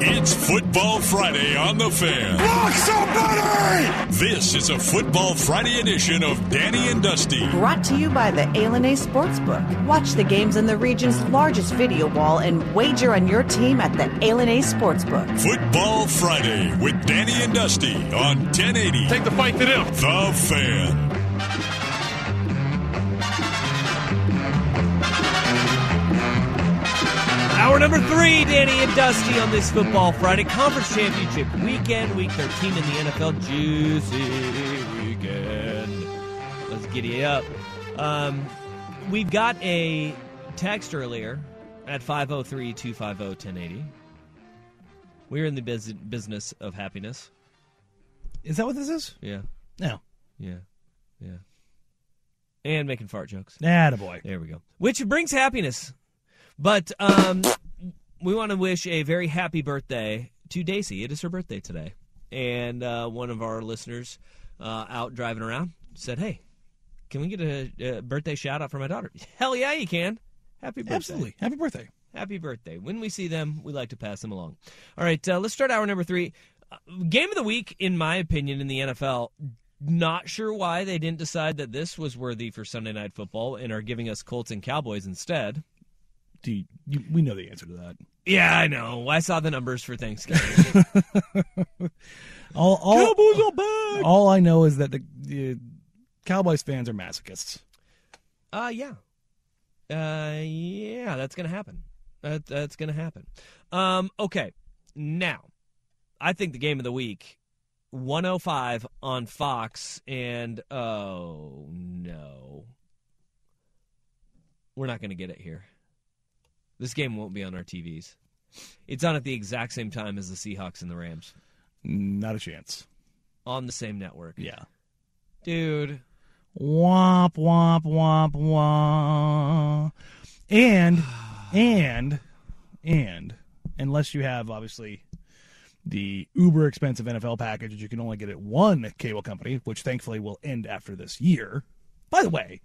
It's Football Friday on the Fan. Rock somebody! This is a Football Friday edition of Danny and Dusty. Brought to you by the A Sportsbook. Watch the games in the region's largest video wall and wager on your team at the A Sportsbook. Football Friday with Danny and Dusty on 1080. Take the fight to them. The Fan. Hour number three, Danny and Dusty on this Football Friday Conference Championship weekend, week 13 in the NFL. Juicy weekend. Let's giddy up. Um, we've got a text earlier at 503 250 1080. We're in the bus- business of happiness. Is that what this is? Yeah, No. yeah, yeah. And making fart jokes. Attaboy. There we go. Which brings happiness. But um, we want to wish a very happy birthday to Daisy. It is her birthday today. And uh, one of our listeners uh, out driving around said, Hey, can we get a, a birthday shout out for my daughter? Hell yeah, you can. Happy birthday. Absolutely. Happy birthday. Happy birthday. When we see them, we like to pass them along. All right, uh, let's start hour number three. Uh, game of the week, in my opinion, in the NFL. Not sure why they didn't decide that this was worthy for Sunday Night Football and are giving us Colts and Cowboys instead. Do you, you, we know the answer to that. Yeah, I know. I saw the numbers for Thanksgiving. All, all, Cowboys are back. all I know is that the, the Cowboys fans are masochists. Uh, yeah. Uh, yeah, that's gonna happen. That, that's gonna happen. Um, okay. Now, I think the game of the week, 105 on Fox, and oh no, we're not gonna get it here. This game won't be on our TVs. It's on at the exact same time as the Seahawks and the Rams Not a chance. on the same network. Yeah. Dude, Womp womp womp womp. And and and unless you have obviously the uber expensive NFL package that you can only get at one cable company, which thankfully will end after this year. By the way,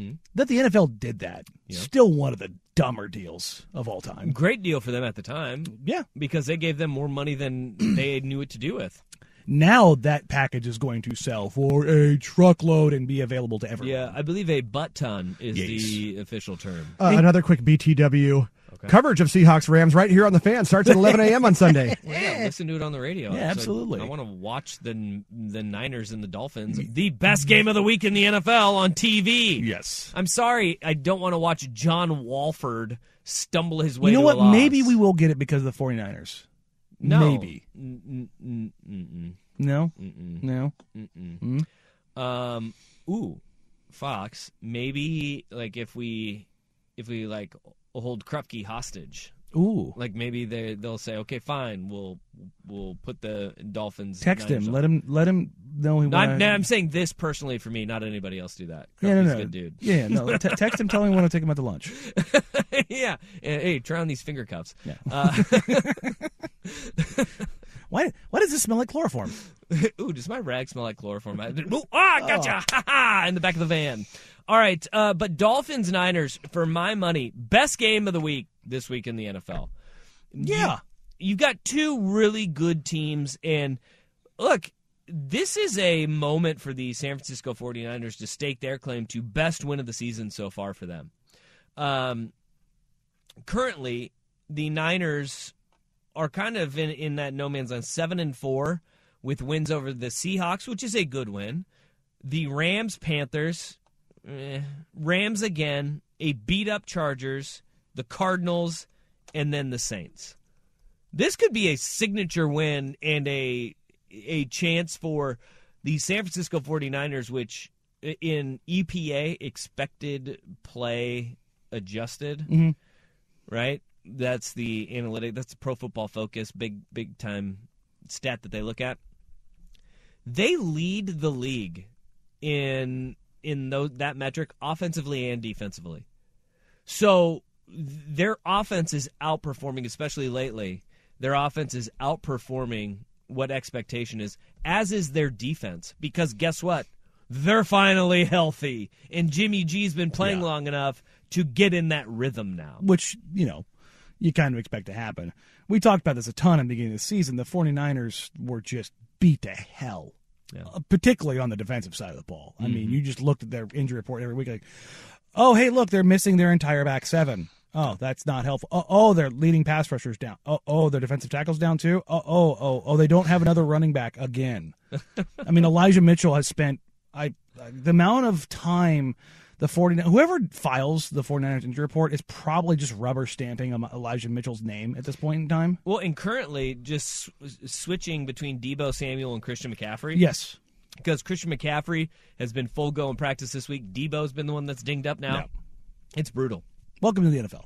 Mm-hmm. that the NFL did that. Still one of the dumber deals of all time. great deal for them at the time. Yeah. because they gave them more money than they knew what to do with. Now that package is going to sell for a truckload and be available to everyone. Yeah, I believe a butt ton is Yes. the official term. Uh, another quick BTW coverage of Seahawks Rams right here on the fan starts at 11 a.m. on Sunday. Well, yeah, listen to it on the radio. Yeah, It's like, absolutely. I want to watch the the Niners and the Dolphins, the best game of the week in the NFL on TV. Yes. I'm sorry, I don't want to watch John Walford stumble his way. You know to what? A loss. Maybe we will get it because of the 49ers. No. Maybe. No? mm, No? mm, mm. Um. Ooh, Fox. Maybe like if we if we like hold Krupke hostage. Ooh. Like maybe they they'll say, okay, fine, we'll we'll put the Dolphins. Text him. Let him let him know he No, I'm, no, I'm saying this personally for me, not anybody else do that. yeah, no, no. good dude. Yeah, no. Te- text him, tell him you want to take him out to lunch. yeah. Hey, try on these finger cuffs. Yeah. Uh, Why why does this smell like chloroform? Ooh, does my rag smell like chloroform? Ooh, ah, gotcha! Ha ha! In the back of the van. All right, uh, but Dolphins Niners for my money, best game of the week this week in the NFL. Yeah. You've got two really good teams, and look, this is a moment for the San Francisco 49ers to stake their claim to best win of the season so far for them. Um, currently, the Niners are kind of in, in that no man's land, seven and four, with wins over the Seahawks, which is a good win. The Rams, Panthers, eh, Rams again, a beat up Chargers, the Cardinals, and then the Saints. This could be a signature win and a a chance for the San Francisco 49ers, which in EPA expected play adjusted, right? That's the analytic. That's the Pro Football Focus big big time stat that they look at. They lead the league in in those, that metric offensively and defensively. So their offense is outperforming, especially lately. Their offense is outperforming what expectation is, as is their defense. Because guess what? They're finally healthy, and Jimmy G's been playing Yeah. long enough to get in that rhythm now. which, you know, you kind of expect to happen. We talked about this a ton at the beginning of the season. The 49ers were just beat to hell, Yeah. uh, particularly on the defensive side of the ball. I mean, mm-hmm. you just looked at their injury report every week like, oh, hey, look, they're missing their entire back seven. Oh, that's not helpful. Oh, oh, their leading pass rushers down. Oh, oh, their defensive tackles down too. Uh, oh, oh, oh, oh, they don't have another running back again. I mean, Elijah Mitchell has spent I the amount of time the 49 whoever files the 49ers injury report is probably just rubber stamping Elijah Mitchell's name at this point in time. Well, and currently just s- switching between Deebo Samuel and Christian McCaffrey. Yes. because Christian McCaffrey has been full go in practice this week. Deebo's been the one that's dinged up now. Yeah. It's brutal. Welcome to the NFL.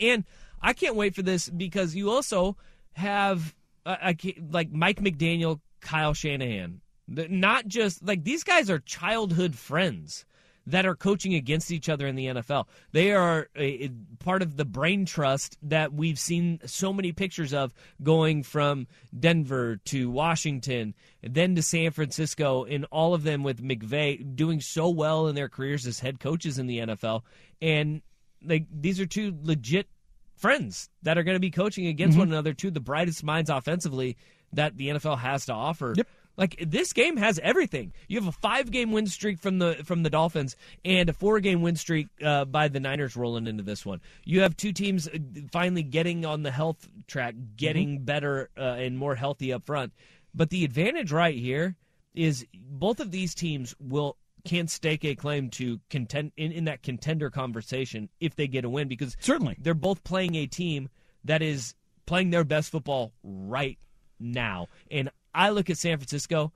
And I can't wait for this because you also have uh, I can't- like Mike McDaniel, Kyle Shanahan. Not just like these guys are childhood friends that are coaching against each other in the NFL. They are a, a part of the brain trust that we've seen so many pictures of going from Denver to Washington, then to San Francisco, and all of them with McVay doing so well in their careers as head coaches in the NFL. And like these are two legit friends that are going to be coaching against mm-hmm. one another, two of the brightest minds offensively that the NFL has to offer. Yep. Like this game has everything. You have a five-game win streak from the from the Dolphins and a four-game win streak uh, by the Niners rolling into this one. You have two teams uh, finally getting on the health track, getting better uh, and more healthy up front. But the advantage right here is both of these teams will can stake a claim to contend in, in that contender conversation if they get a win because Certainly. they're both playing a team that is playing their best football right now. And I look at San Francisco.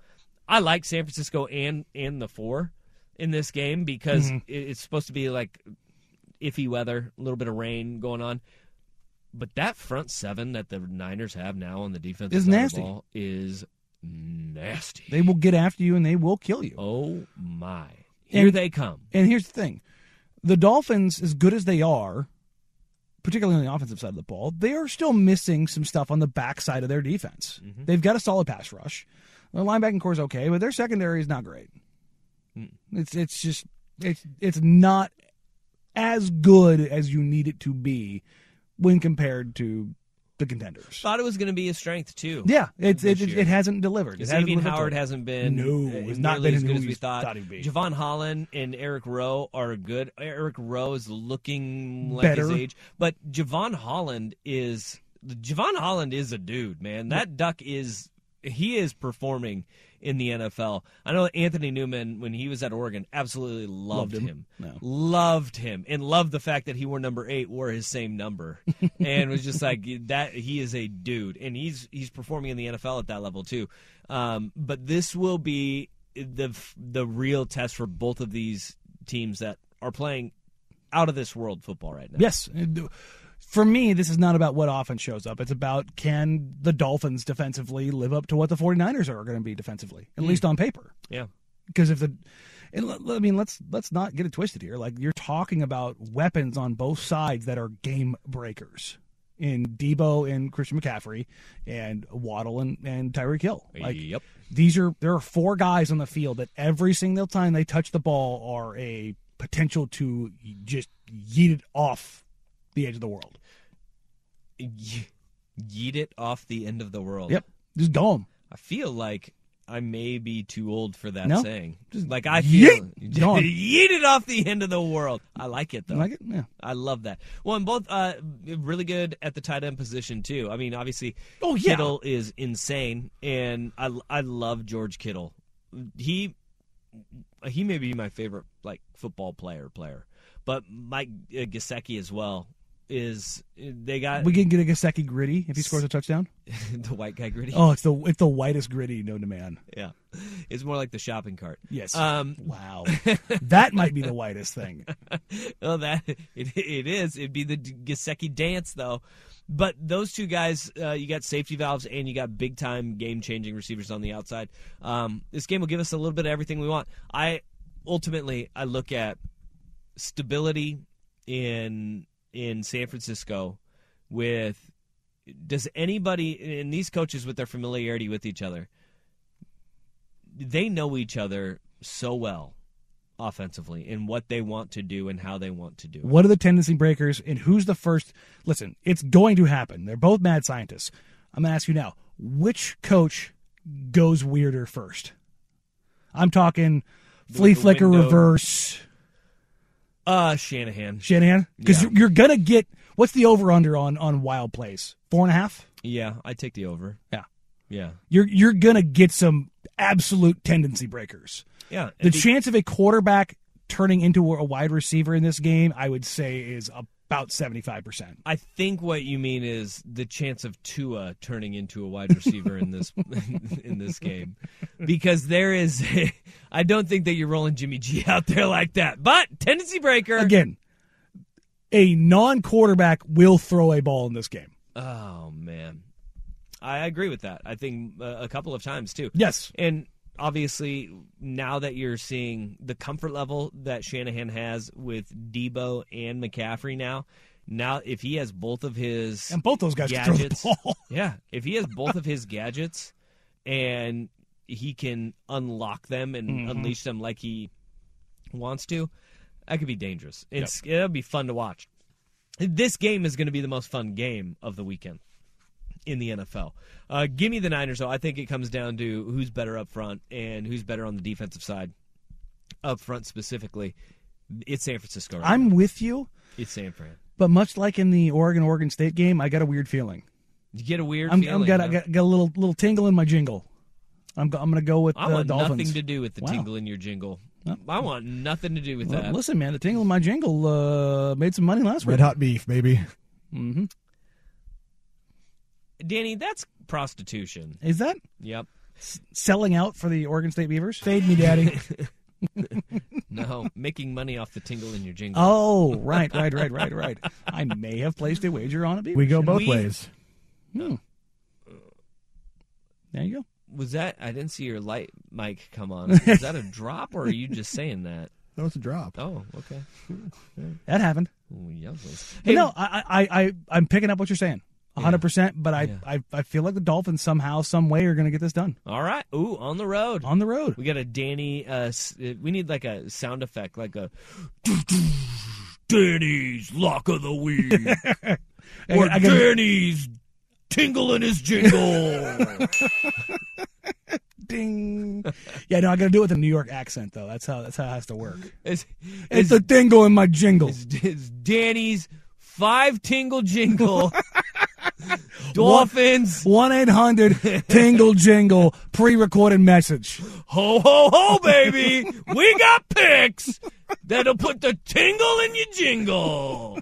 I like San Francisco and and the four in this game because mm-hmm. it- it's supposed to be like iffy weather, a little bit of rain going on. But that front seven that the Niners have now on the defense Is side of the nasty. ball is nasty. They will get after you and they will kill you. oh my! Here And- they come. And here's the thing the Dolphins, as good as they are, particularly on the offensive side of the ball, they are still missing some stuff on the backside of their defense. Mm-hmm. They've got a solid pass rush. Their linebacking core is okay, but their secondary is not great. Mm. It's it's just it's it's not as good as you need it to be when compared to the contenders. Thought it was going to be a strength too. Yeah, it's it, it, it hasn't delivered. It hasn't Xavier lived up to Howard hasn't been No, uh, has not been as good as we we thought. thought he'd be. Jevon Holland and Eric Rowe are good. Eric Rowe is looking like Better. his age, but Jevon Holland is Jevon Holland is a dude, man. That duck is he is performing in the NFL. I know Anthony Newman when he was at Oregon absolutely loved, Loved him. him. No. Loved him and loved the fact that he wore number 8 wore his same number and was just like that he is a dude and he's he's performing in the NFL at that level too. Um, but this will be the the real test for both of these teams that are playing out of this world football right now. Yes. For me, this is not about what offense shows up. It's about can the Dolphins defensively live up to what the 49ers are going to be defensively, at hmm. least on paper. Yeah. Because if the and I mean, let's let's not get it twisted here. Like you're talking about weapons on both sides that are game breakers in Deebo and Christian McCaffrey and Waddle and, and Tyreek Hill. Like Yep. these are there are four guys on the field that every single time they touch the ball are a potential to just yeet it off the edge of the world. Ye- Yeet it off the end of the world. Yep, just go 'em. I feel like I may be too old for that No. saying. Like I feel Yeet. Gone. yeet it off the end of the world. I like it though. You like it? Yeah. I love that. Well, and both uh, really good at the tight end position too. I mean, obviously, Oh, yeah. Kittle is insane, and I I love George Kittle. He he may be my favorite like football player player, but Mike uh, Gesicki as well is they got We can get a Gesicki gritty if he scores a touchdown. the white guy gritty. Oh, it's the it's the whitest gritty known to man. Yeah, it's more like the shopping cart. Yes. Um, wow. that might be the whitest thing. well, that it, it is. It'd be the Gesicki dance, though. But those two guys, uh, you got safety valves and you got big time game changing receivers on the outside. Um, this game will give us a little bit of everything we want. I ultimately I look at stability in in San Francisco with does anybody and these coaches with their familiarity with each other they know each other so well offensively and what they want to do and how they want to do it. What are the tendency breakers and who's the first? Listen, it's going to happen. They're both mad scientists. I'm going to ask you now which coach goes weirder first? I'm talking flea the flicker window. reverse Uh Shanahan. Shanahan because Yeah. you're gonna get what's the over under on on wild plays four and a half. Yeah, I take the over. Yeah, Yeah. you're you're gonna get some absolute tendency breakers. Yeah. The be- chance of a quarterback turning into a wide receiver in this game, I would say, is about seventy five percent. I think what you mean is the chance of Tua turning into a wide receiver in this in this game, because there is. I don't think that you're rolling Jimmy G out there like that. But tendency breaker Again, a non quarterback will throw a ball in this game. Oh man, I agree with that. I think uh, a couple of times too. Yes. and obviously now that you're seeing the comfort level that Shanahan has with Deebo and McCaffrey now, now if he has both of his And both those guys can throw the gadgets, ball. yeah, if he has both of his gadgets and he can unlock them and Mm-hmm. unleash them like he wants to, that could be dangerous. It's it'll be fun to watch. This game is going to be the most fun game of the weekend in the NFL. Uh, give me the Niners, though. I think it comes down to who's better up front and who's better on the defensive side. Up front specifically, it's San Francisco. Right I'm now. with you, It's San Fran. but much like in the Oregon Oregon State game, I got a weird feeling. You get a weird I'm, feeling. I'm got, huh? I got, got a little little tingle in my jingle. I'm I'm going to go with the I the want Dolphins. nothing to do with the Wow. tingle in your jingle. I want nothing to do with Well, that. listen, man, the tingle in my jingle uh, made some money last Red week. Red hot beef, baby. Danny, that's prostitution. Is that Yep. selling out for the Oregon State Beavers? Fade me, daddy. No, making money off the tingle in your jingle. oh, right, right, right, right, right. I may have placed a wager on a Beavers. We go both We- ways. Hmm. There you go. Was that? I didn't see your light mic come on. Is that a drop, or are you just saying that? That was a drop. Oh, okay. That happened. Ooh, yuzzles. But no, I, I, I, I'm picking up what you're saying, hundred percent. But I, Yeah. I, I feel like the Dolphins somehow, some way, are going to get this done All right. Ooh, on the road. on the road. We got a Danny. Uh, uh, we need like a sound effect, like a Danny's lock of the week, or I Danny's tingle in his jingle. Ding. yeah, no, I got to do it with a New York accent though. That's how that's how it has to work. it's, It's a dingle in my jingle. it's, it's Danny's five tingle jingle. Dolphins, One eight hundred tingle jingle pre-recorded message. ho ho ho, baby! We got picks that'll put the tingle in your jingle.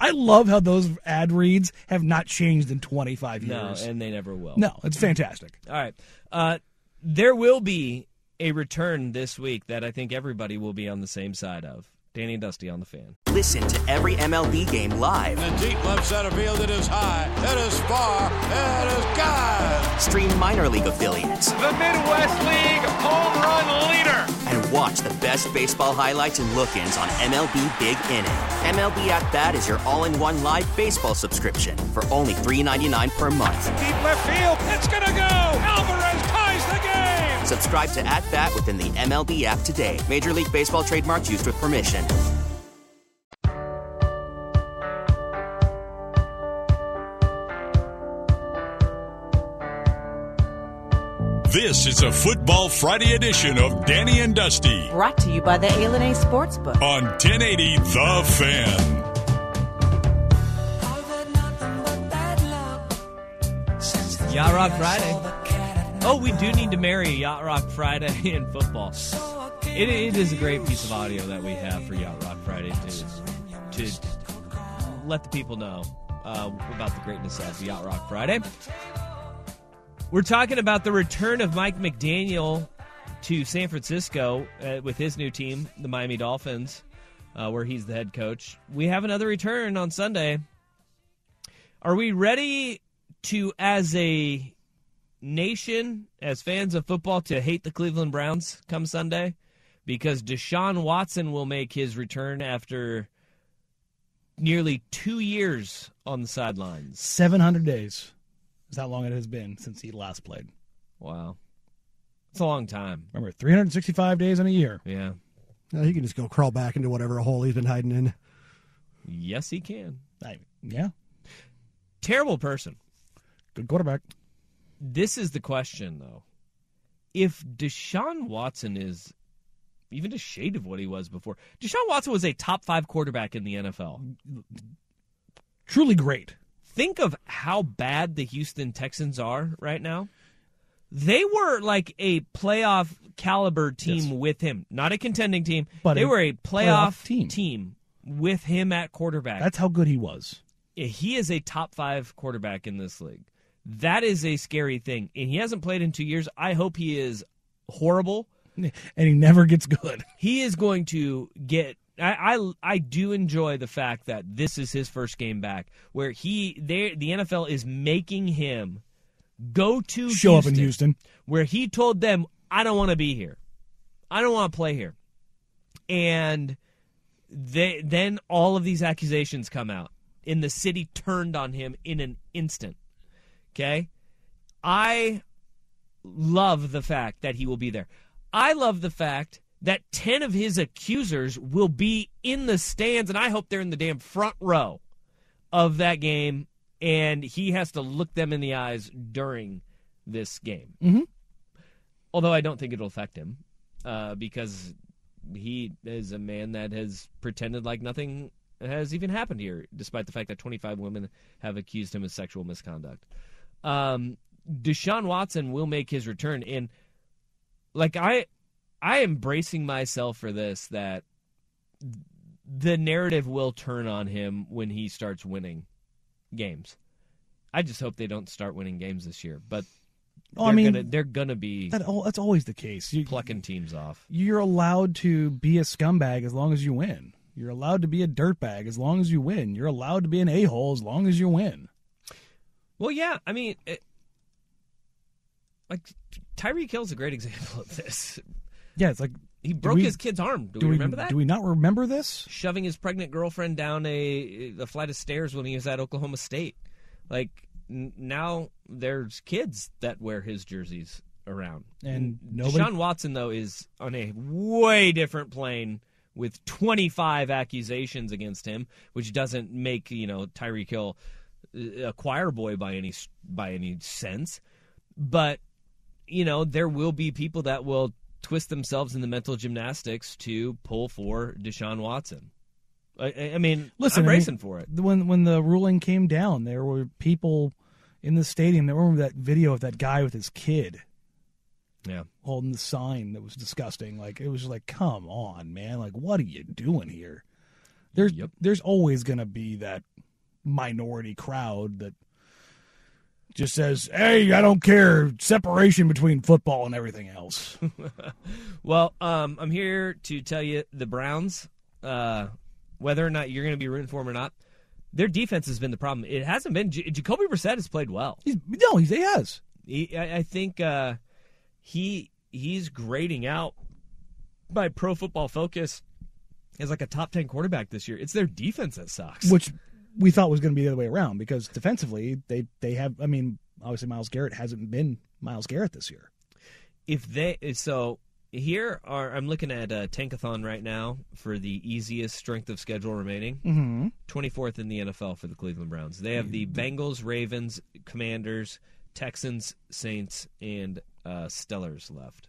I love how those ad reads have not changed in 25 No, years. and they never will. No, it's fantastic. All right. Uh, there will be a return this week that I think everybody will be on the same side of. Danny and Dusty on the fan. Listen to every MLB game live. In the deep left center field, it is high, it is far, it is God. Stream minor league affiliates The Midwest League home run leader. and watch the best baseball highlights and look-ins on MLB Big Inning. MLB At Bat is your all-in-one live baseball subscription for only $3.99 per month. Deep left field, it's gonna go. Alvarez ties the game. Subscribe to At Bat within the MLB app today. Major League Baseball trademarks used with permission. This is a Football Friday edition of Danny and Dusty Brought to you by the A Sportsbook. on 1080 The Fan. Yacht Rock Friday. Oh, we do need to marry Yacht Rock Friday in football. It, it is a great piece of audio that we have for Yacht Rock Friday to, to let the people know uh, about the greatness of Yacht Rock Friday. We're talking about the return of Mike McDaniel to San Francisco uh, with his new team, the Miami Dolphins, uh, where he's the head coach. We have another return on Sunday. Are we ready to, as a nation, as fans of football, to hate the Cleveland Browns come Sunday? Because Deshaun Watson will make his return after nearly two years on the sidelines. 700 days is how long it has been since he last played. Wow. It's a long time. Remember, 365 days in a year. Yeah. Now he can just go crawl back into whatever hole he's been hiding in. Yes, he can. I, yeah, Terrible person. good quarterback. This is the question, though. If Deshaun Watson is even a shade of what he was before, Deshaun Watson was a top five quarterback in the NFL. Truly great. Think of how bad the Houston Texans are right now. They were like a playoff caliber team Yes. with him, not a contending team. But they were a playoff, playoff team. team with him at quarterback. That's how good he was. he is a top five quarterback in this league. That is a scary thing. And he hasn't played in two years. I hope he is horrible. And he never gets good. He is going to get. I, I I do enjoy the fact that this is his first game back, where he they the NFL is making him go to Show up in Houston. where he told them, "I don't want to be here. I don't want to play here," and they then all of these accusations come out, and the city turned on him in an instant. Okay, I love the fact that he will be there. I love the fact that 10 of his accusers will be in the stands, and I hope they're in the damn front row of that game, and he has to look them in the eyes during this game. Mhm. Although I don't think it'll affect him uh, because he is a man that has pretended like nothing has even happened here, despite the fact that 25 women have accused him of sexual misconduct. Um, Deshaun Watson will make his return, and like I, I am bracing myself for this that the narrative will turn on him when he starts winning games. I just hope they don't start winning games this year, but Oh, I they're mean, gonna, they're gonna be That, that's always the case. You, plucking teams off. you're allowed to be a scumbag as long as you win. You're allowed to be a dirtbag as long as you win. You're allowed to be an a hole as long as you win. Well, yeah, I mean, it, like Tyreek Hill's a great example of this. Yeah, it's like He broke we- his kid's arm. Do, do we we remember that? Do we not remember this? Shoving his pregnant girlfriend down a a flight of stairs when he was at Oklahoma State. Like n- now, there's kids that wear his jerseys around. And N- nobody- Deshaun Watson though is on a way different plane with 25 accusations against him, which doesn't make you know Tyreek Hill uh, Uh, a choir boy by any by any sense. But you know there will be people that will twist themselves in the mental gymnastics to pull for Deshaun Watson. I- I, mean, Listen, I'm I mean, racing for it. When when the ruling came down, there were people in the stadium that remember that video of that guy with his kid Yeah. holding the sign that was disgusting. Like it was like, come on, man! Like what are you doing here? There's Yep. there's always gonna be that minority crowd that just says, "Hey, I don't care." Separation between football and everything else. Well, um, I'm here to tell you the Browns, uh, whether or not you're going to be rooting for them or not, their defense has been the problem. It hasn't been. J- Jacoby Brissett has played well. He's no, he's, he has. He, I, I think uh, he he's grading out by Pro Football Focus as like a top ten quarterback this year. It's their defense that sucks. which we thought was going to be the other way around because defensively they they have. I mean, obviously Myles Garrett hasn't been Myles Garrett this year. if they so here are I'm looking at uh, Tankathon right now for the easiest strength of schedule remaining. Mm-hmm. 24th in the NFL for the Cleveland Browns. They have the Bengals, Ravens, Commanders, Texans, Saints, and uh, Steelers left.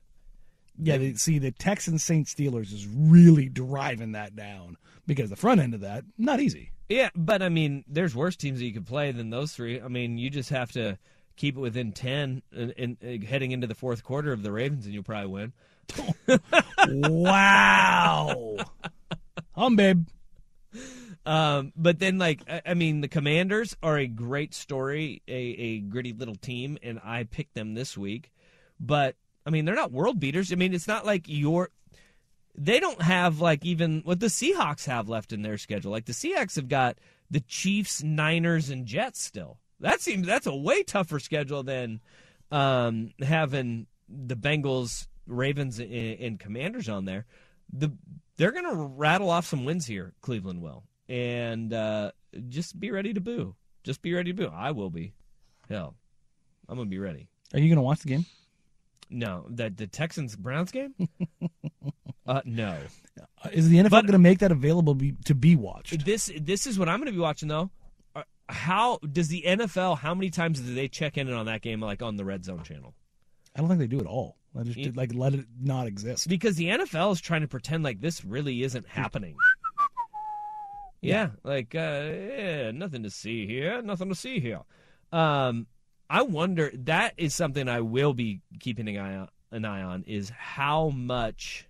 Yeah, they, see, the Texans Saints Steelers is really driving that down because the front end of that not easy. Yeah, but I mean, there's worse teams that you could play than those three. I mean, you just have to keep it within 10 and, and, and heading into the fourth quarter of the Ravens, and you'll probably win. wow, hum babe. Um, but then, like, I, I mean, the Commanders are a great story, a, a gritty little team, and I picked them this week. But I mean, they're not world beaters. I mean, it's not like your. They don't have like even what the Seahawks have left in their schedule. Like the Seahawks have got the Chiefs, Niners, and Jets still. That seems that's a way tougher schedule than um, having the Bengals, Ravens, and, and Commanders on there. The they're going to rattle off some wins here. Cleveland will, and uh, just be ready to boo. Just be ready to boo. I will be. Hell, I'm gonna be ready. Are you to watch the game? No, the the Texans Browns game. uh, no. Uh, Is the NFL going to make that available be, to be watched? This this is what I'm going to be watching though. Uh, How does the NFL? How many times do they check in on that game, like on the Red Zone channel? I don't think they do at all. I just You- like let it not exist. Because the NFL is trying to pretend like this really isn't happening. Yeah, like uh, yeah, nothing to see here, nothing to see here. Um, I wonder. That is something I will be keeping an eye on, an eye on is how much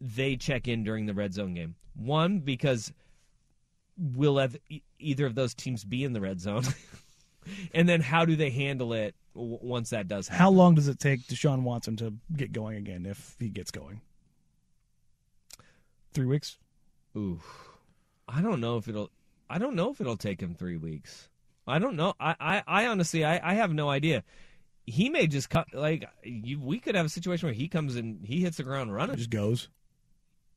they check in during the red zone game. One because will have e- either of those teams be in the red zone, and then how do they handle it w- once that does happen? How long does it take Deshaun Watson to get going again if he gets going? Three weeks. Ooh, I don't know if it'll. I don't know if it'll take him three weeks. I don't know. I, I, I honestly, I, I have no idea. He may just cut. Like you, we could have a situation where he comes and he hits the ground running. just goes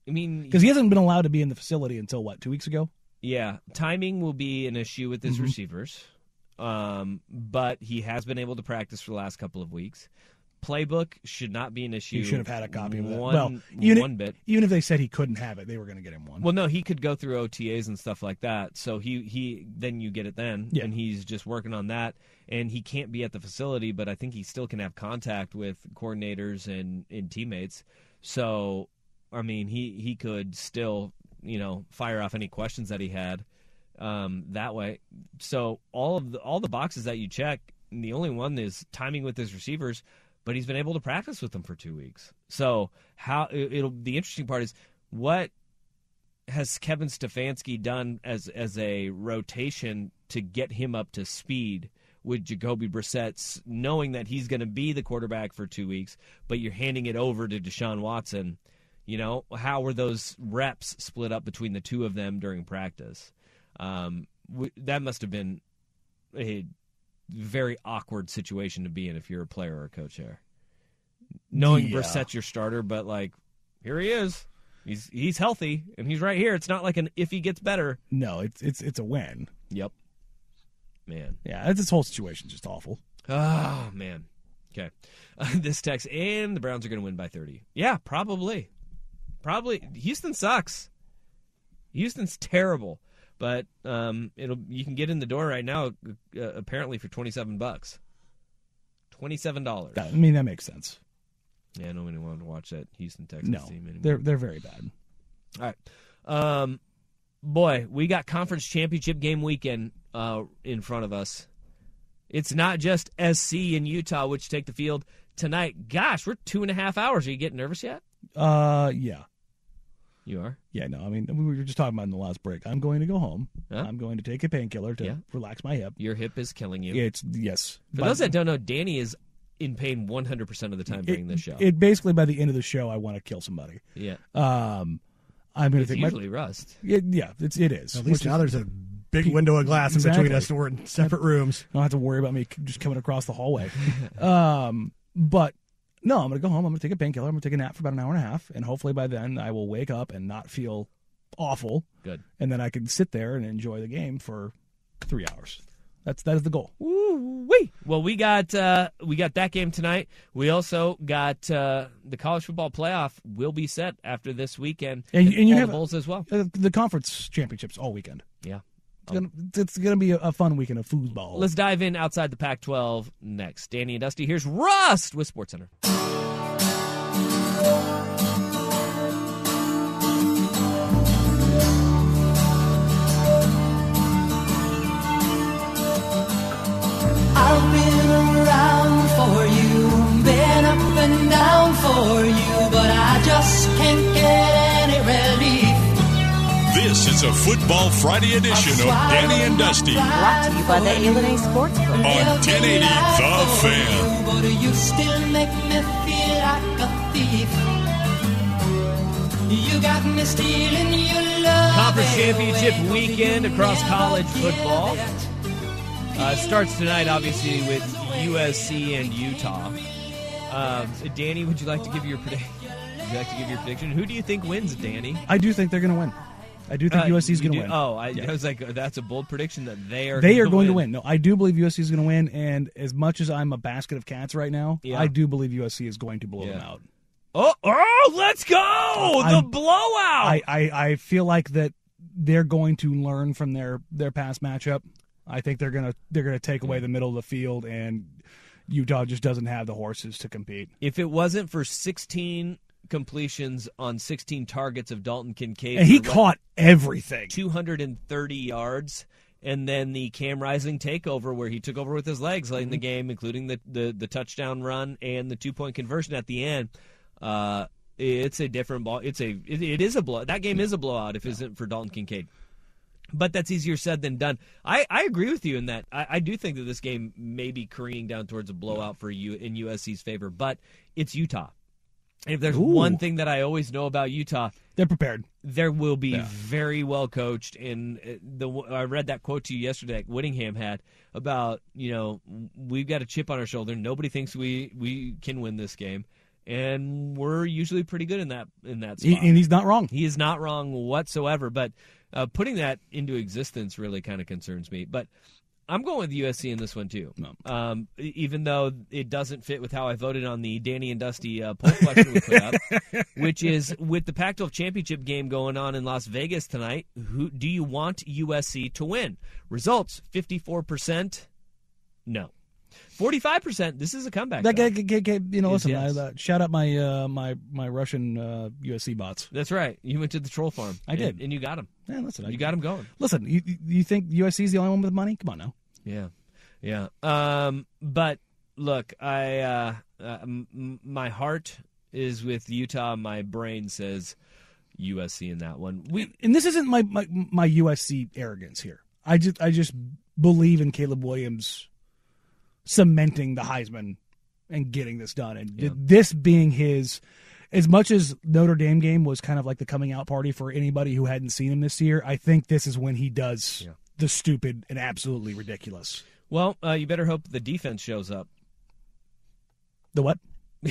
I mean, because he hasn't been allowed to be in the facility until what two weeks ago. yeah, timing will be an issue with his Mm-hmm. receivers. Um, but he has been able to practice for the last couple of weeks. Playbook should not be an issue. He should have had a copy of that. One, well, even one if, bit. even if they said he couldn't have it, they were going to get him one. Well, no, he could go through OTAs and stuff like that. So he he then you get it then, Yeah. and he's just working on that. And he can't be at the facility, but I think he still can have contact with coordinators and and teammates. So, I mean, he he could still you know fire off any questions that he had um, that way. So all of the all the boxes that you check, the only one is timing with his receivers. But he's been able to practice with them for two weeks. So how it- it'll the interesting part is what has Kevin Stefanski done as as a rotation to get him up to speed with Jacoby Brissett, knowing that he's going to be the quarterback for two weeks, but you're handing it over to Deshaun Watson? You know, how were those reps split up between the two of them during practice? Um, that must have been a very awkward situation to be in if you're a player or a coach there. Knowing Yeah. Brissett's your starter, but like, here he is. He's he's healthy and he's right here. It's not like an if he gets better. no, it's it's it's a win. Yep. Man. Yeah, this whole situation's just awful. Oh man. Okay. Uh, this text and the Browns are going to win by 30. Yeah, probably. Probably Houston sucks. Houston's terrible, but um it'll you can get in the door right now uh, apparently for 27 bucks. $27. That, I mean, that makes sense. yeah, nobody wanted to watch that Houston Texans No, team anymore. they're they're very bad. All right. Um, boy, we got conference championship game weekend uh, in front of us. It's not just SC and Utah which take the field tonight. Gosh, we're two and a half hours. Are you getting nervous yet? Uh, yeah, You are. yeah. No, I mean, we were just talking about in the last break. I'm going to go home. Huh? I'm going to take a painkiller to Yeah. relax my hip. Your hip is killing you. It's yes. For By- those that don't know, Danny is in pain 100% of the time during it, this show. It basically by the end of the show, I want to kill somebody. yeah. Um, I'm going to take usually Rust. It, yeah, it's it is. At least now is- there's a big window of glass in between us, and we're in separate rooms. I don't have to worry about me just coming across the hallway. um, but no, I'm going to go home. I'm going to take a painkiller. I'm going to take a nap for about an hour and a half, and hopefully by then I will wake up and not feel awful, Good. and then I can sit there and enjoy the game for three hours. That's that is the goal. Woo-wee. Well, we got uh, we got that game tonight. We also got uh, the college football playoff will be set after this weekend, And- and you have- bowls as well. Uh, the conference championships all weekend. Yeah. It's gonna, it's gonna be a, a fun weekend of foosball. Let's dive in outside the Pac-12 next. Danny and Dusty. Here's Rust with SportsCenter. I've been around for you, been up and down for you, but I just can't get any relief. This is is a Football Friday edition of Danny and Dusty Brought to you by the ilani Sportsbook. on 1080 The Fan. But you still make me feel like a thief. You got me stealing your love. Conference championship weekend across college football. Uh, starts tonight, obviously, with USC and Utah. Um, Danny, would you like to give your prediction? Would you like to give your prediction? Who do you think wins, Danny? I do think they're going to win. I do think Uh, USC is going to win. Oh, I, Yeah. I was like, that's a bold prediction that they are. they are gonna going to win. No, I do believe USC is going to win. And as much as I'm a basket of cats right now, Yeah. I do believe USC is going to blow them out. Oh, oh, let's go! the I'm- blowout. I, I, I feel like that they're going to learn from their, their past matchup. I think they're gonna they're gonna take away the middle of the field, and Utah just doesn't have the horses to compete. if it wasn't for 16 completions on 16 targets of Dalton Kincaid, And he caught everything. 230 yards. And then the Cam Rising takeover, where he took over with his legs late in Mm-hmm. the game, including the, the, the touchdown run and the two point conversion at the end. Uh, it's a different ball. It's a it, it is a blow. That game is a blowout if it isn't for Dalton Kincaid. But that's easier said than done. I, I agree with you in that. I, I do think that this game may be careening down towards a blowout for you in USC's favor, but it's Utah. If there's Ooh. one thing that I always know about Utah, They're prepared. there will be Yeah. very well coached. And the I read that quote to you yesterday that Whittingham had about you know we've got a chip on our shoulder. Nobody thinks we we can win this game, and we're usually pretty good in that in that He, spot. and he's not wrong. He is not wrong whatsoever. But uh, putting that into existence really kind of concerns me. But I'm going with USC in this one too. Um, e- even though it doesn't fit with how I voted on the Danny and Dusty uh, poll question we put up, which is with the Pac-12 championship game going on in Las Vegas tonight. Who do you want USC to win? Results: 54 percent. No. 45 percent. This is a comeback. That guy, guy- guy- you know, listen. yes. I, uh, shout out my uh, my my Russian uh, USC bots. That's right. You went to the troll farm. I and- did. and you got him. Yeah, listen, I, You got him going. Listen, you you think USC is the only one with money? Come on now. Yeah, yeah. Um, but look, I uh, uh, m- my heart is with Utah. My brain says USC in that one. We And this isn't my, my my USC arrogance here. I just I just believe in Caleb Williams cementing the Heisman and getting this done, and th- this being his. As much as Notre Dame game was kind of like the coming out party for anybody who hadn't seen him this year, I think this is when he does the stupid and absolutely ridiculous. well, uh, you better hope the defense shows up. The what?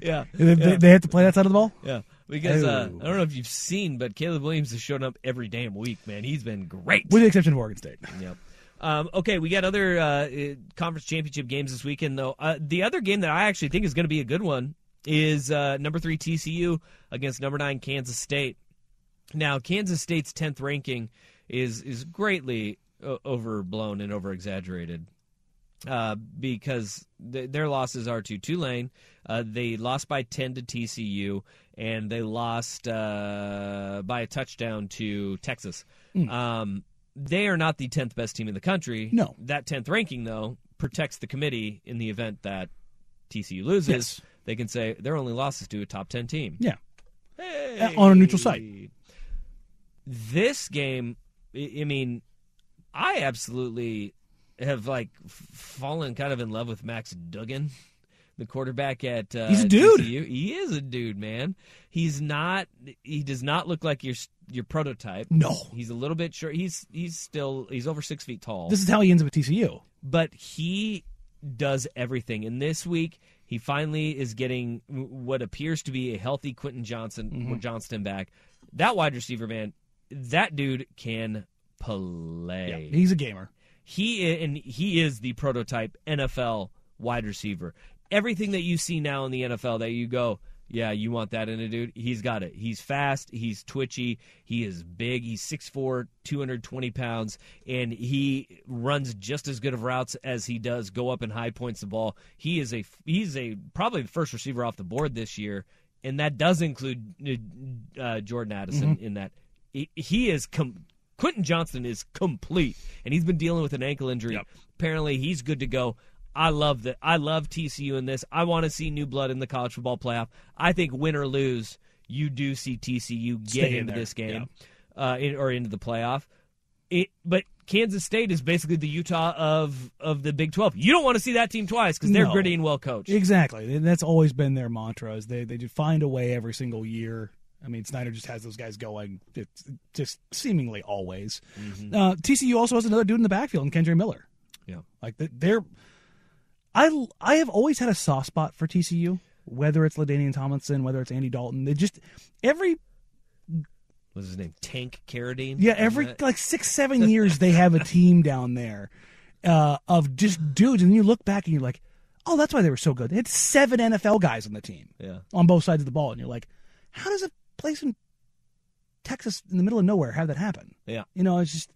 Yeah, They, they- they have to play that side of the ball. yeah. Because uh. I don't know if you've seen, but Caleb Williams has shown up every damn week. Man, he's been great. with the exception of Oregon State. Yep. Um, okay, we got other uh, uh, conference championship games this weekend, though. Uh, the other game that I actually think is going to be a good one is uh, number three TCU against number nine Kansas State. Now, Kansas State's tenth ranking is is greatly overblown and overexaggerated uh, because th- their losses are to Tulane. Uh, they lost by 10 to TCU, and they lost uh, by a touchdown to Texas. Um, they are not the 10th best team in the country. No. That 10th ranking, though, protects the committee in the event that TCU loses. Yes. They can say their only loss is to a top 10 team. Yeah, Hey. on a neutral site. This game, I mean, I absolutely have like fallen kind of in love with Max Duggan, the quarterback at. Uh, He's a dude. TCU. He is a dude, man. He's not. He does not look like your your prototype. No. he's a little bit short. He's he's still he's over six feet tall this is how he ends up at TCU. but he does everything. And this week, he finally is getting what appears to be a healthy Quentin Johnson Mm-hmm. Johnston back. That wide receiver, man, that dude can play. He's a gamer. He and he is the prototype NFL wide receiver. Everything that you see now in the NFL that you go, yeah, you want that in a dude. He's got it. He's fast. He's twitchy. He is big. He's 6'4", 220 pounds, and he runs just as good of routes as he does go up and high points the ball. He is a he's a probably the first receiver off the board this year, and that does include uh, Jordan Addison in that. He, he is com- Quentin Johnston is complete, and he's been dealing with an ankle injury. Apparently, he's good to go. I love that. I love TCU in this. I want to see new blood in the college football playoff. I think win or lose, you do see TCU get Stay into there, this game uh, in, or into the playoff. It, but Kansas State is basically the Utah of of the Big Twelve. You don't want to see that team twice because they're No. gritty and well coached. Exactly. And that's always been their mantra is they they just find a way every single year. I mean, Snyder just has those guys going it's just seemingly always. Uh, TCU also has another dude in the backfield, and Kendre Miller. Yeah. Like they're, I I have always had a soft spot for TCU. Whether it's LaDainian Tomlinson, whether it's Andy Dalton, they just every What's his name? Tank Carradine. yeah every like six seven years they have a team down there uh, of just dudes, and you look back and you're like, oh, that's why they were so good. They had seven NFL guys on the team yeah. on both sides of the ball, and you're like, how does a place in Texas in the middle of nowhere have that happen? Yeah. You know, it's just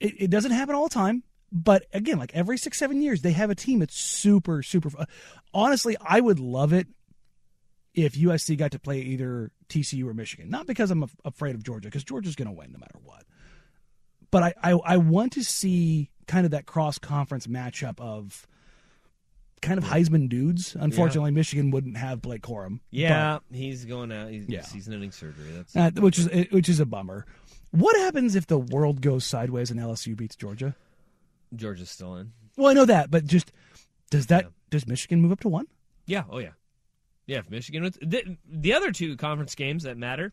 it, it doesn't happen all the time. But again, like every six, seven years, they have a team that's super, super. fu- Honestly, I would love it if USC got to play either TCU or Michigan. Not because I'm af- afraid of Georgia, because Georgia's going to win no matter what. But I, I, I want to see kind of that cross conference matchup of kind of Heisman dudes. Unfortunately, Michigan wouldn't have Blake Corum. Yeah, he's going out. He's Yeah. season-ending surgery. That's uh, which is which is a bummer. What happens if the world goes sideways and LSU beats Georgia? Georgia's still in. Well, I know that, but just does that does Michigan move up to one? Yeah. Oh yeah. Yeah. If Michigan, wins- the, the other two conference games that matter,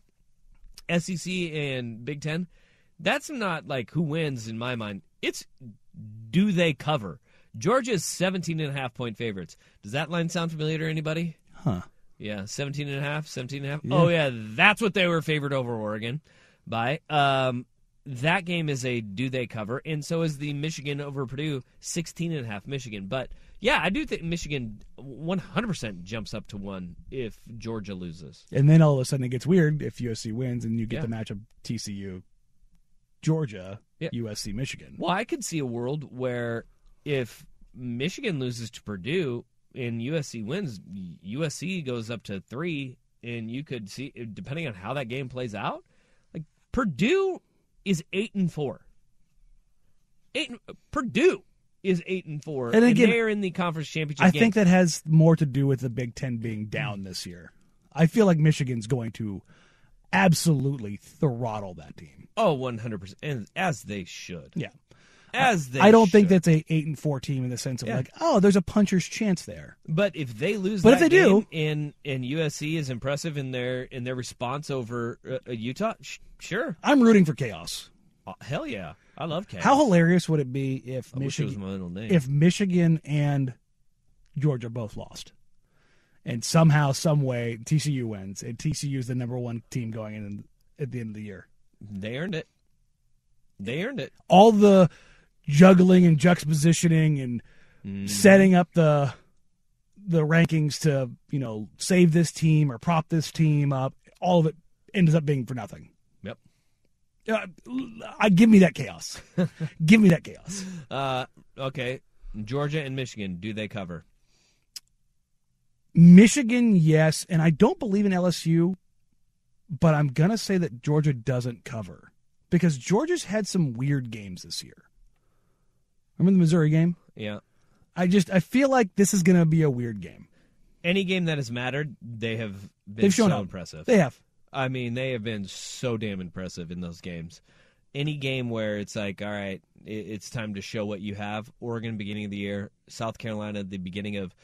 SEC and Big Ten, that's not like who wins in my mind. It's do they cover? Georgia's 17 and a half point favorites. Does that line sound familiar to anybody? Huh. Yeah, 17 and a half, 17 and a half. Oh yeah, that's what they were favored over Oregon by. Um that game is a do they cover and so is the Michigan over Purdue 16 and a half Michigan. But yeah, I do think Michigan 100% jumps up to 1 if Georgia loses. And then all of a sudden it gets weird if USC wins and you get Yeah. the matchup TCU, Georgia, Yeah. USC, Michigan. Well, I could see a world where if Michigan loses to Purdue and USC wins, USC goes up to three, and you could see, depending on how that game plays out, like Purdue is eight and four. Eight, Purdue is eight and four, And again, they're in the conference championship. I game. think that has more to do with the Big Ten being down this year. I feel like Michigan's going to absolutely throttle that team. Oh, oh, one hundred percent, and as they should, Yeah. As they. I don't think that's a eight and four team in the sense of Yeah. like, oh, there's a puncher's chance there. But if they lose, But if they do- and and USC is impressive in their in their response over uh, uh, Utah, sh- sure, I'm rooting for chaos. Uh, hell yeah, I love chaos. How hilarious would it be if I wish it was Michigan my middle name. if Michigan and Georgia both lost, and somehow, some way, TCU wins, and TCU is the number one team going in at the end of the year. they earned it, they earned it. All the juggling and juxtapositioning and Mm-hmm. setting up the the rankings to you know save this team or prop this team up, all of it ends up being for nothing. Yep. Uh, I give me that chaos. give me that chaos. Uh, okay, Georgia and Michigan, do they cover? Michigan, yes, and I don't believe in LSU, but I'm gonna say that Georgia doesn't cover because Georgia's had some weird games this year. Remember the Missouri game? Yeah. I just I feel like this is gonna be a weird game. Any game that has mattered, they have been They've shown so up. impressive. They have. I mean, they have been so damn impressive in those games. Any game where it's like, all right, it's time to show what you have. Oregon, beginning of the year. South Carolina, the beginning of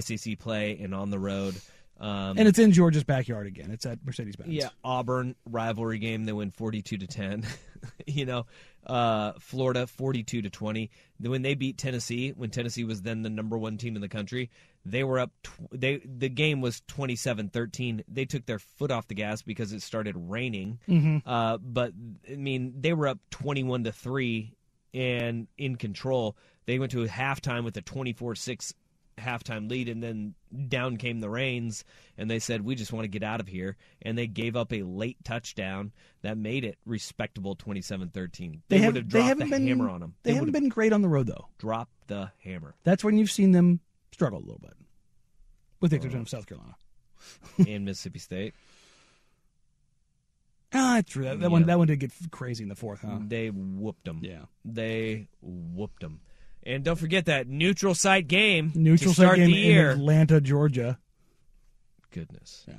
SEC play and on the road. Um, And it's in Georgia's backyard again. It's at Mercedes Benz. yeah, Auburn rivalry game. They win forty-two to ten. you know, uh, Florida forty-two to twenty. When they beat Tennessee, when Tennessee was then the number one team in the country, they were up. Tw- they the game was 27-13. They took their foot off the gas because it started raining. Uh, but I mean, they were up twenty-one to three and in control. They went to halftime with a twenty-four-six halftime lead and then down came the rains and they said we just want to get out of here and they gave up a late touchdown that made it respectable 27-13 they, They, have, would have dropped haven't the been hammer on them They, they, haven't been great on the road though. Drop the hammer That's when you've seen them struggle a little bit, with the exception of South Carolina. in mississippi state Ah, that's true. That, that one Yeah. that one did get crazy in the fourth, huh? they whooped them Yeah. they whooped them and don't forget that neutral site game Neutral to start site game the year in Atlanta, Georgia. goodness. Yeah.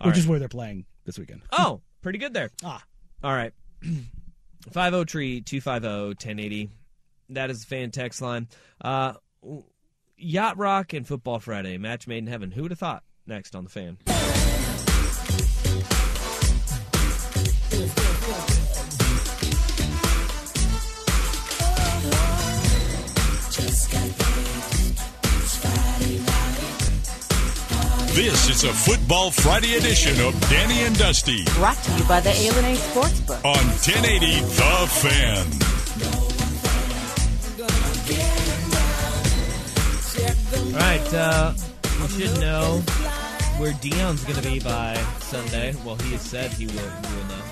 All Which is where they're playing this weekend. Oh, pretty good there. Ah. All right. 50 tree 250 1080. That is the fan text line. Uh, Yacht Rock and Football Friday, match made in heaven. Who would have thought? Next on the fan. This is a Football Friday edition of Danny and Dusty Brought to you by the A Sportsbook. on 1080 The Fan. All right. Uh, we should know where Deion's going to be by Sunday. Well, he has said he will, he will know.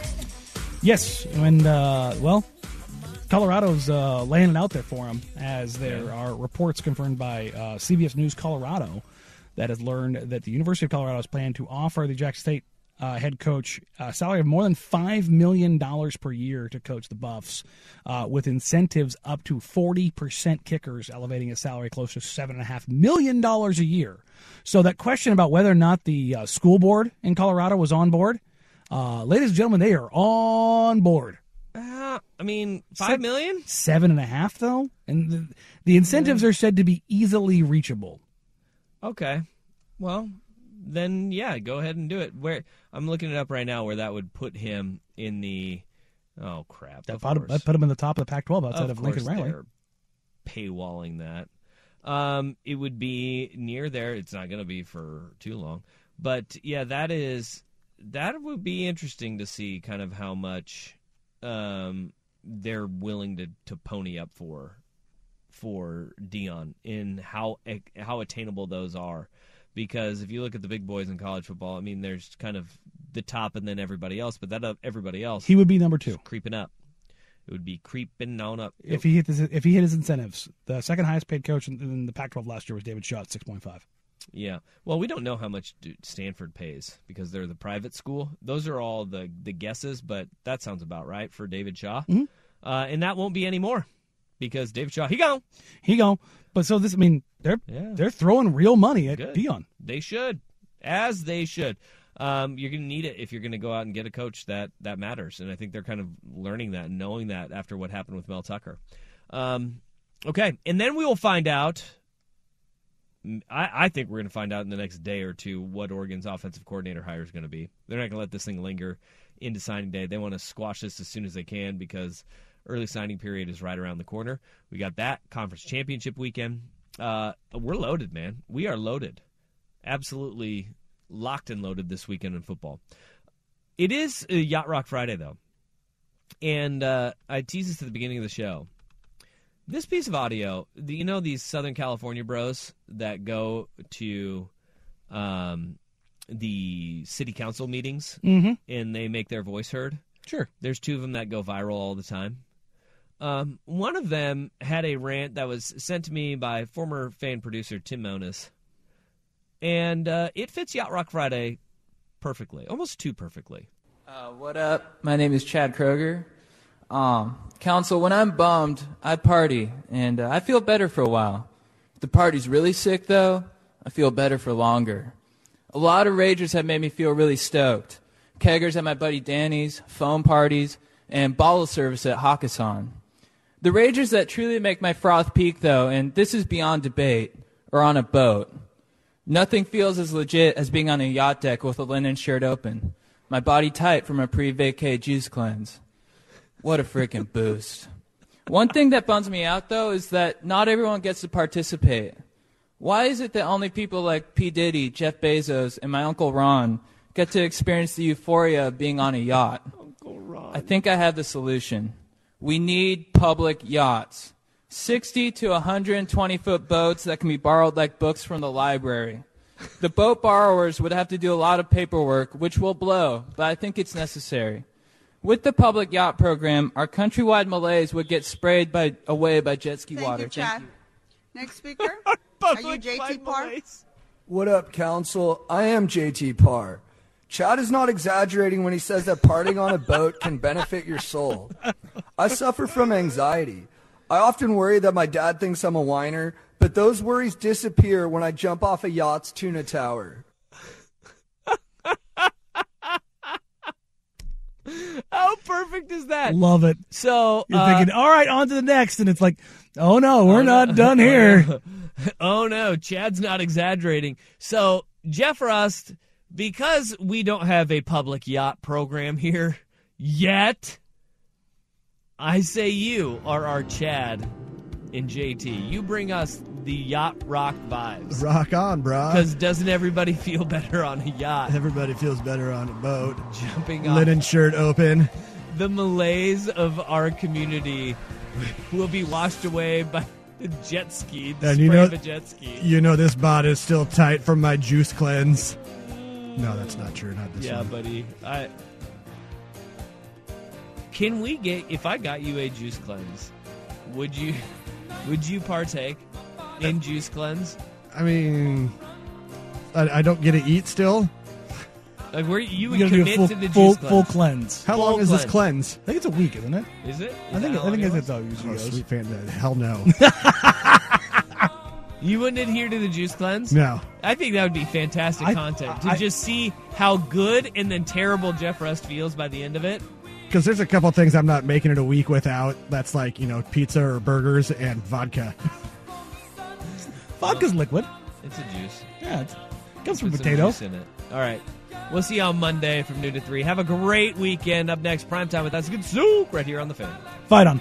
Yes, and uh, well, Colorado's uh, laying it out there for him, as there are reports confirmed by uh, CBS News Colorado that has learned that the University of Colorado is planning to offer the Jackson State uh, head coach a salary of more than five million dollars per year to coach the Buffs, uh, with incentives up to forty percent kickers, elevating his salary close to seven and a half million dollars a year. So that question about whether or not the uh, school board in Colorado was on board, uh, ladies and gentlemen, they are on board. Uh, I mean, five million? Seven and a half, though, and the, the incentives are said to be easily reachable. Okay. Well, then yeah, go ahead and do it. Where I'm looking it up right now, where that would put him in the. Oh crap! That put, that put him in the top of the Pac-12 outside of, of Lincoln Riley. they're paywalling that. Um, it would be near there. It's not going to be for too long, but yeah, that is that would be interesting to see kind of how much um, they're willing to, to pony up for for Deion in how how attainable those are. Because if you look at the big boys in college football, I mean, there's kind of the top and then everybody else, but that uh, everybody else He would be number two creeping up. It would be creeping on up. if he hit his, if he hit his incentives. The second highest paid coach in, in the Pac-12 last year was David Shaw at six point five. Yeah. Well, we don't know how much Stanford pays because they're the private school. Those are all the the guesses, but that sounds about right for David Shaw. Mhm. Uh, and that won't be anymore because David Shaw, he gone. He go, but so this I mean they're Yeah. they're throwing real money at Good. Deion. They should, as they should. Um, you're going to need it if you're going to go out and get a coach that that matters, and I think they're kind of learning that and knowing that after what happened with Mel Tucker. Um, okay, and then we will find out. I, I think we're going to find out in the next day or two what Oregon's offensive coordinator hire is going to be. They're not going to let this thing linger into signing day. They want to squash this as soon as they can because early signing period is right around the corner. We got that conference championship weekend. Uh, we're loaded, man. We are loaded absolutely locked and loaded this weekend in football. It is uh, Yacht Rock Friday, though. And uh, I teased this at the beginning of the show. This piece of audio, you know, these Southern California bros that go to um, the city council meetings Mm-hmm. and they make their voice heard? Sure. There's two of them that go viral all the time. Um, one of them had a rant that was sent to me by former fan producer Tim Monis, and uh, it fits Yacht Rock Friday perfectly, almost too perfectly. Uh, what up? My name is Chad Kroger. Um, council, when I'm bummed, I party, and uh, I feel better for a while. If the party's really sick, though, I feel better for longer. A lot of ragers have made me feel really stoked. Keggers at my buddy Danny's, foam parties, and bottle service at Hakkasan. The ragers that truly make my froth peak, though, and this is beyond debate, are on a boat. Nothing feels as legit as being on a yacht deck with a linen shirt open. My body tight from a pre-vacay juice cleanse. What a freaking boost. One thing that bums me out though is that not everyone gets to participate. Why is it that only people like P. Diddy, Jeff Bezos, and my Uncle Ron get to experience the euphoria of being on a yacht? Uncle Ron. I think I have the solution. We need public yachts. 60 to 120 foot boats that can be borrowed like books from the library. The boat borrowers would have to do a lot of paperwork, which will blow, but I think it's necessary. With the public yacht program, our countrywide malaise would get sprayed by, away by jet ski Thank water. you, Thank Chad. you. Next speaker. Are you JT Parr? What up, Council? I am JT Parr. Chad is not exaggerating when he says that partying on a boat can benefit your soul. I suffer from anxiety. I often worry that my dad thinks I'm a whiner, but those worries disappear when I jump off a yacht's tuna tower. How perfect is that? Love it. So you're uh, thinking, all right, on to the next, and it's like, oh no, we're oh, not no. done oh, here. oh no, Chad's not exaggerating. So Jeff Rust because we don't have a public yacht program here yet, I say you are our Chad in JT. You bring us the yacht rock vibes. Rock on, bro. Because doesn't everybody feel better on a yacht? Everybody feels better on a boat. Jumping off. Linen shirt open. The malaise of our community will be washed away by the jet ski, the And spray you know, of a jet ski. you know this bod is still tight from my juice cleanse. No, that's not true. Not this yeah, one. buddy. I can we get if I got you a juice cleanse, would you would you partake in uh, juice cleanse? I mean, I, I don't get to eat still. Like where you would You gotta do a commit full, to the full, juice full cleanse. cleanse. How Full long is this cleanse? I think it's a week, isn't it? Is it? Is I think that how I think long it that's was? how it usually Oh, goes. sweet fan. Hell no. You wouldn't adhere to the juice cleanse? No. I think that would be fantastic I- content to I- just see how good and then terrible Jeff Rust feels by the end of it. Because there's a couple things I'm not making it a week without. That's like, you know, pizza or burgers and vodka. Vodka's liquid. It's a juice. Yeah, it comes from Put some in it. All right. We'll see you on Monday from noon to three. Have a great weekend. Up next, primetime with us. Good soup right here on the fan. Fight on.